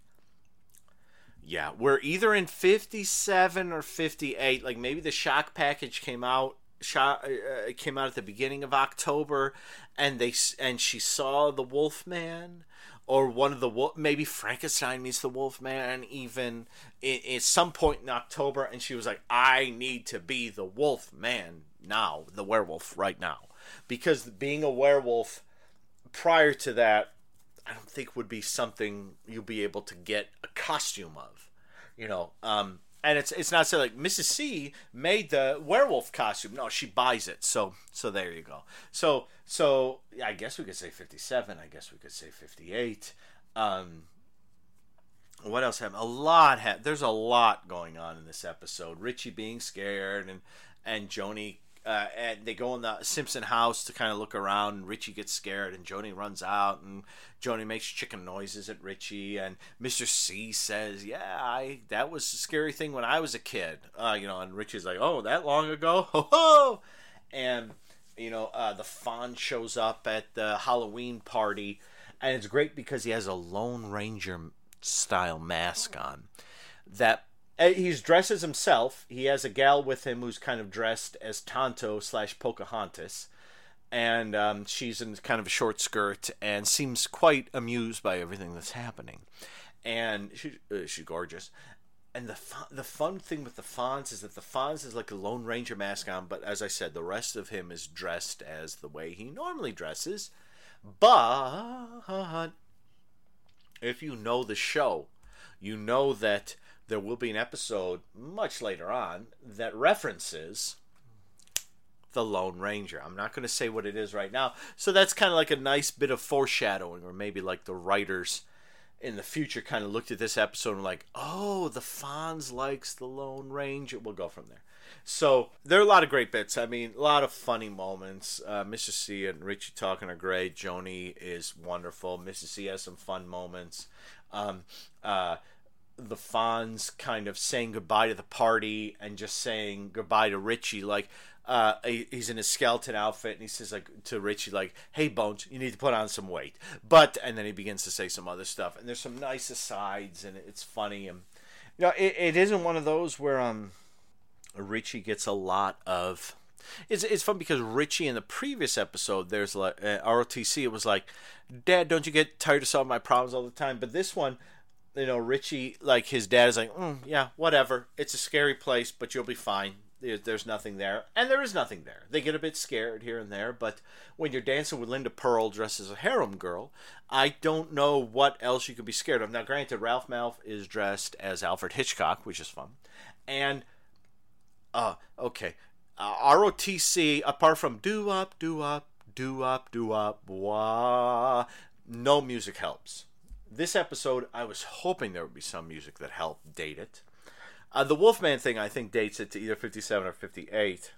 S1: yeah, we're either in 57 or 58. Like maybe the shock package came out shot uh, came out at the beginning of October, and they and she saw the Wolfman, or one of the wolf maybe Frankenstein meets the Wolfman even at some point in October, and she was like, "I need to be the Wolfman now, the werewolf right now," because being a werewolf prior to that, I don't think would be something you'll be able to get a costume of, you know. Um, and it's it's not so like Mrs. C made the werewolf costume. No, she buys it. So so there you go. So so I guess we could say fifty seven. I guess we could say fifty eight. Um, what else happened? A lot. Ha- There's a lot going on in this episode. Richie being scared and and Joanie uh, and they go in the Simpson house to kind of look around. And Richie gets scared, and Joanie runs out, and Joanie makes chicken noises at Richie, and Mr. C says, "Yeah, I that was a scary thing when I was a kid." Uh, you know, and Richie's like, "Oh, that long ago?" Ho ho! And you know, uh, the Fonz shows up at the Halloween party, and it's great because he has a Lone Ranger style mask on that he's dressed as himself. He has a gal with him who's kind of dressed as Tonto slash Pocahontas, and um, she's in kind of a short skirt and seems quite amused by everything that's happening. And she, uh, she's gorgeous. And the the fun thing with the Fonz is that the Fonz is like a Lone Ranger mask on, but as I said, the rest of him is dressed as the way he normally dresses. But if you know the show, you know that there will be an episode much later on that references the Lone Ranger. I'm not going to say what it is right now. So that's kind of like a nice bit of foreshadowing, or maybe like the writers in the future kind of looked at this episode and like, oh, the Fonz likes the Lone Ranger. We'll go from there. So there are a lot of great bits. I mean, a lot of funny moments. Uh, Mr. C and Richie talking are great. Joanie is wonderful. Mrs. C has some fun moments. Um, uh, the Fonz kind of saying goodbye to the party and just saying goodbye to Richie. Like, uh, he's in his skeleton outfit and he says like to Richie like, "Hey Bones, you need to put on some weight." But and then he begins to say some other stuff and there's some nice asides and it's funny and you know it, it isn't one of those where um Richie gets a lot of. It's it's fun because Richie in the previous episode there's like uh, ROTC it was like, Dad, don't you get tired of solving my problems all the time? But this one you know, Richie, like his dad is like, mm, yeah, whatever. It's a scary place, but you'll be fine. There's nothing there. And there is nothing there. They get a bit scared here and there, but when you're dancing with Linda Purl dressed as a harem girl, I don't know what else you could be scared of. Now, granted, Ralph Malph is dressed as Alfred Hitchcock, which is fun. And, uh, okay. Uh, ROTC, apart from do up, do up, do up, do up, wah, no music helps this episode, I was hoping there would be some music that helped date it. Uh, the Wolfman thing, I think, dates it to either 57 or 58.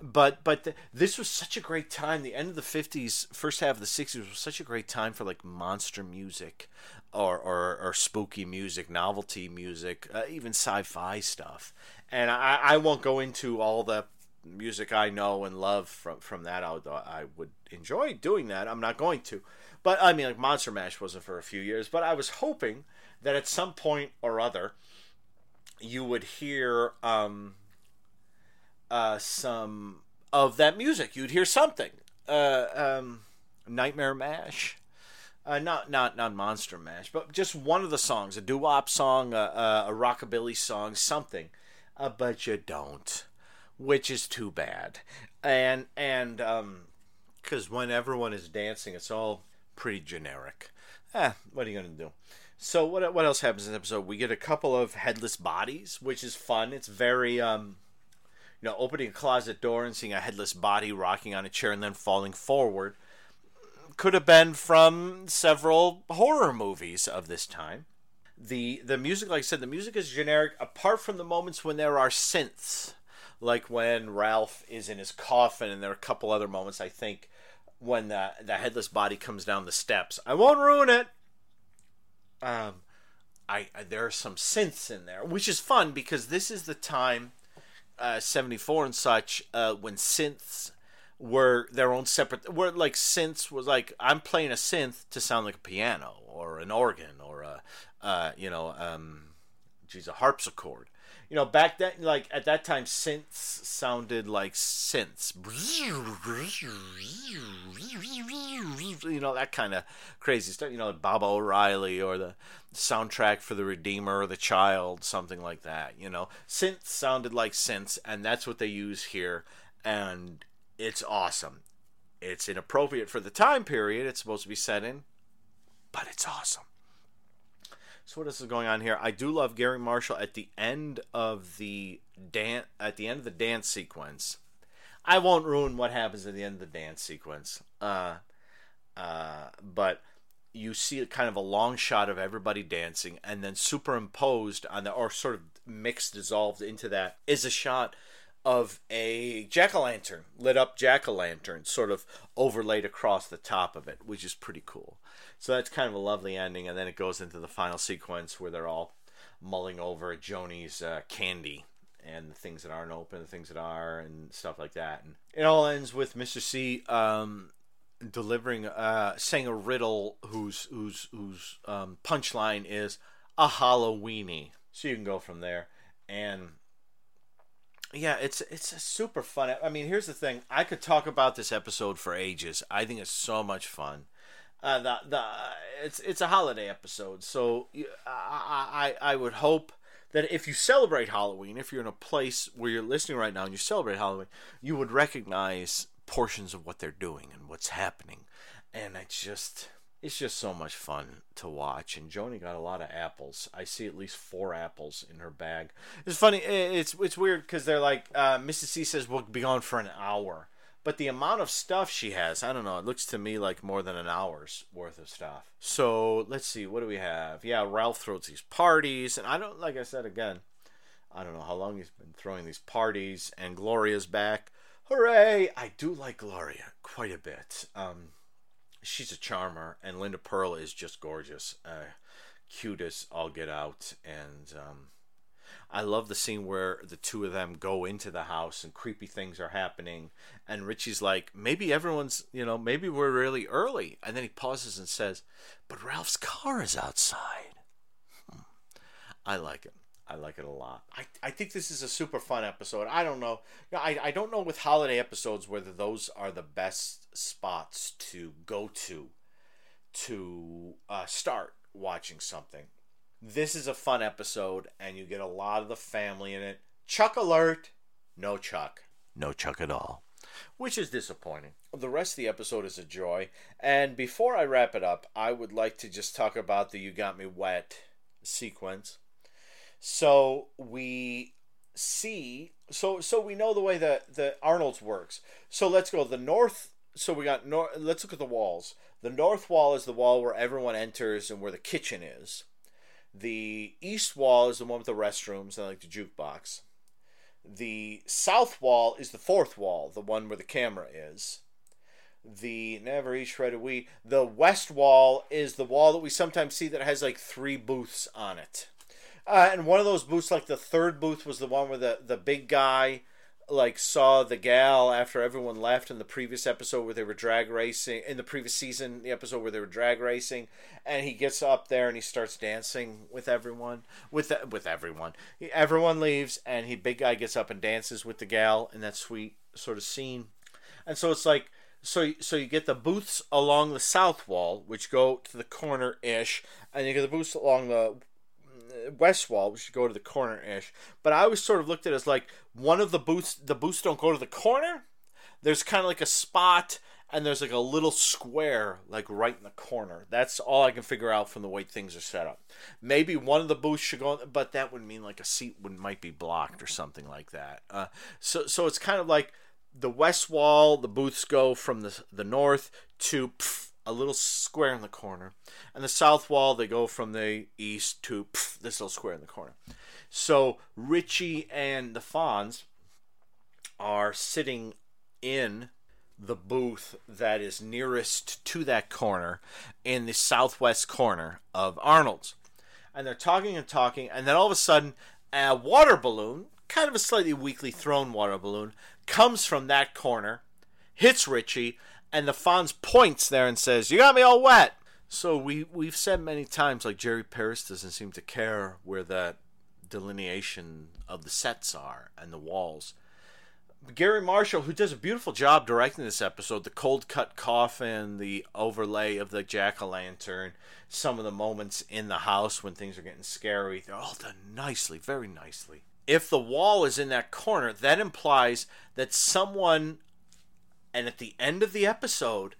S1: But but th- this was such a great time. The end of the 50s, first half of the 60s was such a great time for like monster music or, or, or spooky music, novelty music, uh, even sci fi stuff. And I, I won't go into all the music I know and love from, from that, although I would enjoy doing that. I'm not going to. But I mean, like Monster Mash wasn't for a few years, but I was hoping that at some point or other you would hear um, uh, some of that music. You'd hear something. Uh, um, Nightmare Mash. Uh, not not not Monster Mash, but just one of the songs, a doo wop song, a, a, a rockabilly song, something. uh, but you don't, which is too bad. And and um, because when everyone is dancing, it's all pretty generic. Eh, what are you gonna do? So what what else happens in the episode? We get a couple of headless bodies, which is fun. It's very um, you know, opening a closet door and seeing a headless body rocking on a chair and then falling forward. Could have been from several horror movies of this time. The the music, like I said, the music is generic, apart from the moments when there are synths, like when Ralph is in his coffin, and there are a couple other moments I think when the the headless body comes down the steps. I won't ruin it. Um, I, I there are some synths in there, which is fun because this is the time, uh, seventy four and such, uh, when synths were their own separate. Were like synths was like I'm playing a synth to sound like a piano or an organ or a, uh, you know, um, geez, a harpsichord you know, back then, like at that time, synths sounded like synths. You know, that kind of crazy stuff. You know, Baba O'Riley or the soundtrack for The Redeemer or The Child, something like that. You know, synths sounded like synths, and that's what they use here. And it's awesome. It's inappropriate for the time period it's supposed to be set in, but it's awesome. So what else is going on here? I do love Garry Marshall at the end of the dance at the end of the dance sequence. I won't ruin what happens at the end of the dance sequence. Uh, uh, but you see kind of a long shot of everybody dancing, and then superimposed on the or sort of mixed, dissolved into that is a shot of a jack o' lantern, lit up jack o' lantern, sort of overlaid across the top of it, which is pretty cool. So that's kind of a lovely ending, and then it goes into the final sequence where they're all mulling over Joanie's uh, candy and the things that aren't open, the things that are, and stuff like that. And it all ends with Mr. C um, delivering, uh, saying a riddle whose whose whose um, punchline is a Halloweeny. So you can go from there, and yeah, it's it's a super fun. I mean, here's the thing: I could talk about this episode for ages. I think it's so much fun. Uh, the the it's it's a holiday episode, so I, I I would hope that if you celebrate Halloween, if you're in a place where you're listening right now and you celebrate Halloween, you would recognize portions of what they're doing and what's happening, and it's just it's just so much fun to watch. And Joanie got a lot of apples. I see at least four apples in her bag. It's funny. It's it's weird because they're like uh, Mrs. C says we'll be gone for an hour, but the amount of stuff she has, I don't know. It looks to me like more than an hour's worth of stuff. So let's see. What do we have? Yeah, Ralph throws these parties, and I don't like I said again. I don't know how long he's been throwing these parties, and Gloria's back. Hooray! I do like Gloria quite a bit. Um, she's a charmer, and Linda Purl is just gorgeous, uh, cute as all get out, and um, I love the scene where the two of them go into the house and creepy things are happening, and Richie's like, maybe everyone's, you know, maybe we're really early, and then he pauses and says, "But Ralph's car is outside." Hmm. I like it. I like it a lot. I, I think this is a super fun episode. I don't know. I, I don't know with holiday episodes whether those are the best spots to go to to uh, start watching something. This is a fun episode, and you get a lot of the family in it. Chuck alert! No Chuck. No Chuck at all. Which is disappointing. The rest of the episode is a joy. And before I wrap it up, I would like to just talk about the You Got Me Wet sequence so we see so so we know the way that the Arnold's works. So let's go the north. So we got north. Let's look at the walls. The north wall is the wall where everyone enters and where the kitchen is. The east wall is the one with the restrooms and like the jukebox. The south wall is the fourth wall, the one where the camera is. The never each shredded we. The west wall is the wall that we sometimes see that has like three booths on it. Uh, and one of those booths, like the third booth, was the one where the the big guy like saw the gal after everyone left in the previous episode where they were drag racing in the previous season the episode where they were drag racing and he gets up there and he starts dancing with everyone with with everyone. Everyone leaves and he big guy gets up and dances with the gal in that sweet sort of scene. And so it's like so so you get the booths along the south wall which go to the corner ish and you get the booths along the west wall, which should go to the corner ish. But I always sort of looked at it as like one of the booths. The booths don't go to the corner. There's kind of like a spot, and there's like a little square, like right in the corner. That's all I can figure out from the way things are set up. Maybe one of the booths should go, but that would mean like a seat would might be blocked or something like that. Uh, so so it's kind of like the west wall. The booths go from the the north to. Pff, a little square in the corner. And the south wall, they go from the east to pff, this little square in the corner. So Richie and the Fonz are sitting in the booth that is nearest to that corner in the southwest corner of Arnold's. And they're talking and talking, and then all of a sudden, a water balloon, kind of a slightly weakly thrown water balloon, comes from that corner, hits Richie, and the Fonz points there and says, "You got me all wet." So we we've said many times, like Jerry Paris doesn't seem to care where that delineation of the sets are and the walls. Garry Marshall, who does a beautiful job directing this episode, the cold cut coffin, the overlay of the jack o' lantern, some of the moments in the house when things are getting scary, they're all done nicely, very nicely. If the wall is in that corner, that implies that someone and at the end of the episode,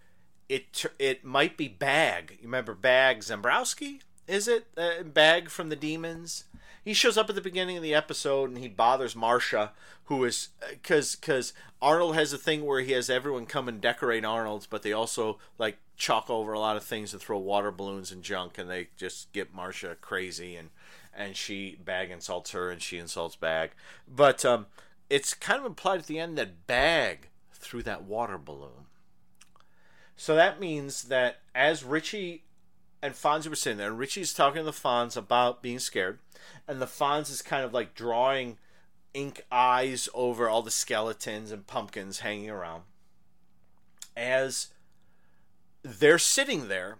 S1: it it might be Bag. You remember Bag Zembrowski? Is it uh, Bag from the Demons? He shows up at the beginning of the episode and he bothers Marsha, who is because uh, because Arnold has a thing where he has everyone come and decorate Arnold's, but they also like chalk over a lot of things and throw water balloons and junk, and they just get Marsha crazy and and she Bag insults her and she insults Bag, but um, it's kind of implied at the end that Bag through that water balloon. So that means that as Richie and Fonzie were sitting there, and Richie's talking to the Fonz about being scared, and the Fonz is kind of like drawing ink eyes over all the skeletons and pumpkins hanging around. As they're sitting there,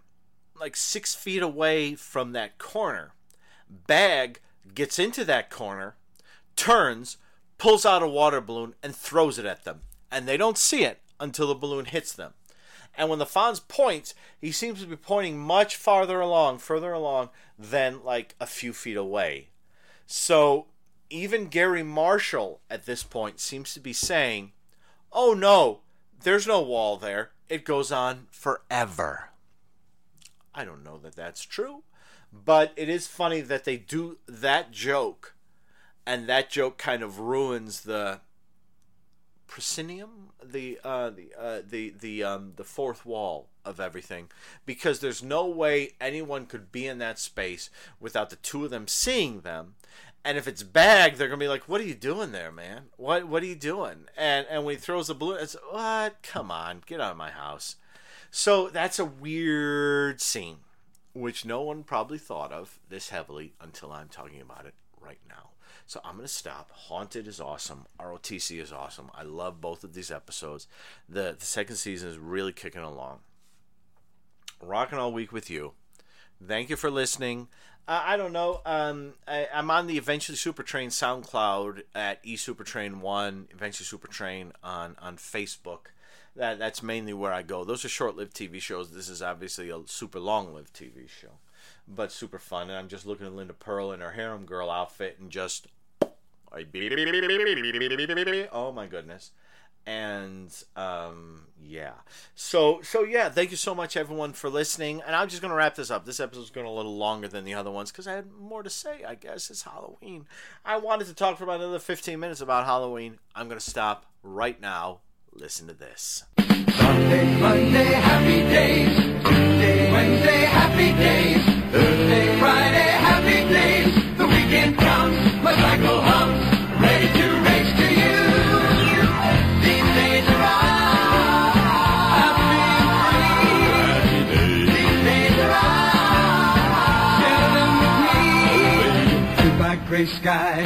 S1: like six feet away from that corner, Bag gets into that corner, turns, pulls out a water balloon, and throws it at them and they don't see it until the balloon hits them. And when the Fonz points, he seems to be pointing much farther along, further along than like a few feet away. So even Garry Marshall at this point seems to be saying, oh no, there's no wall there. It goes on forever. I don't know that that's true, but it is funny that they do that joke, and that joke kind of ruins the proscenium, the uh, the uh, the the um, the fourth wall of everything, because there's no way anyone could be in that space without the two of them seeing them. And if it's bag, they're gonna be like, "What are you doing there, man? What what are you doing?" And and when he throws the balloon, it's what? Come on, get out of my house. So that's a weird scene, which no one probably thought of this heavily until I'm talking about it right now. So I'm going to stop. Haunted is awesome. ROTC is awesome. I love both of these episodes. The, the second season is really kicking along. Rocking all week with you. Thank you for listening. Uh, I don't know. Um, I, am on the Eventually Supertrain SoundCloud at eSupertrain1, Eventually Supertrain on, on Facebook. That That's mainly where I go. Those are short lived TV shows. This is obviously a super long lived TV show but super fun. And I'm just looking at Linda Purl in her harem girl outfit and just oh my goodness. And um, yeah. So so yeah thank you so much everyone for listening. And i'm just going to wrap this up. This episode's going a little longer than the other ones because i had more to say i guess. It's halloween. I wanted to talk for about another 15 minutes about halloween. I'm going to stop right now. Listen to this. Sunday, Monday, happy days. Tuesday, Wednesday, happy days. Thursday, Friday, happy days. The weekend comes, my cycle hums, ready to race to you. These days are I'm feeling free. These days are share them with me. Goodbye, gray sky,